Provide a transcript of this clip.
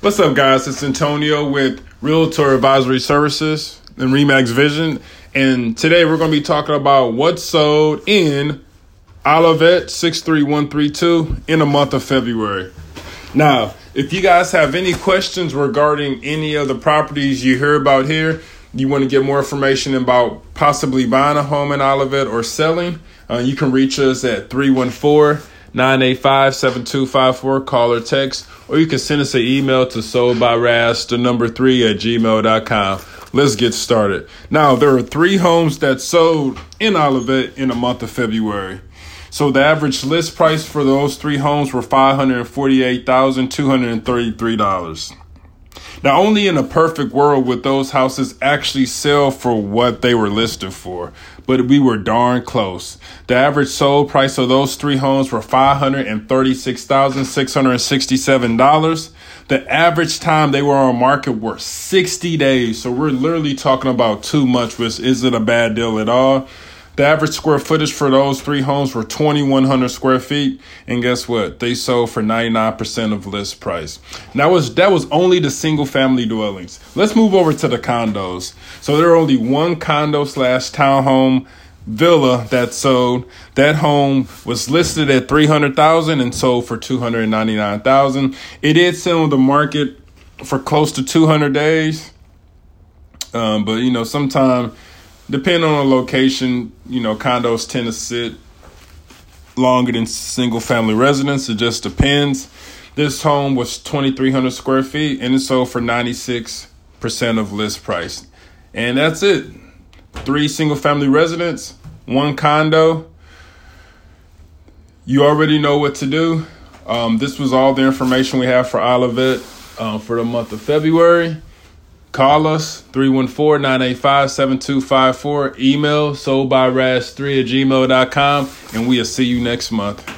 What's up, guys? It's Antonio with Realtor Advisory Services and Remax Vision. And today we're going to be talking about what sold in Olivette 63132 in the month of February. Now, if you guys have any questions regarding any of the properties you hear about here, you want to get more information about possibly buying a home in Olivette or selling, uh, you can reach us at 314 985 7254. Call or text, or you can send us an email to soldbyras, the number three at gmail.com. Let's get started. Now, there are three homes that sold in Olivette in the month of February. So the average list price for those three homes were $548,233. Now, only in a perfect world would those houses actually sell for what they were listed for, but we were darn close. The average sold price of those three homes were $536,667. The average time they were on market were 60 days. So we're literally talking about too much, which isn't a bad deal at all. The average square footage for those three homes were 2,100 square feet, and guess what? They sold for 99% of list price. And that was that was only the single family dwellings. Let's move over to the condos. So there are only one condo slash townhome villa that sold. That home was listed at 300,000 and sold for 299,000. It did sell on the market for close to 200 days. Um, but you know, sometimes depending on the location, you know, condos tend to sit longer than single family residence. It just depends. This home was 2,300 square feet and it sold for 96% of list price. And that's it. Three single family residents, one condo. You already know what to do. Um, this was all the information we have for Olivette uh, for the month of February. Call us 314 985 7254. Email soldbyras3 at gmail.com. And we'll see you next month.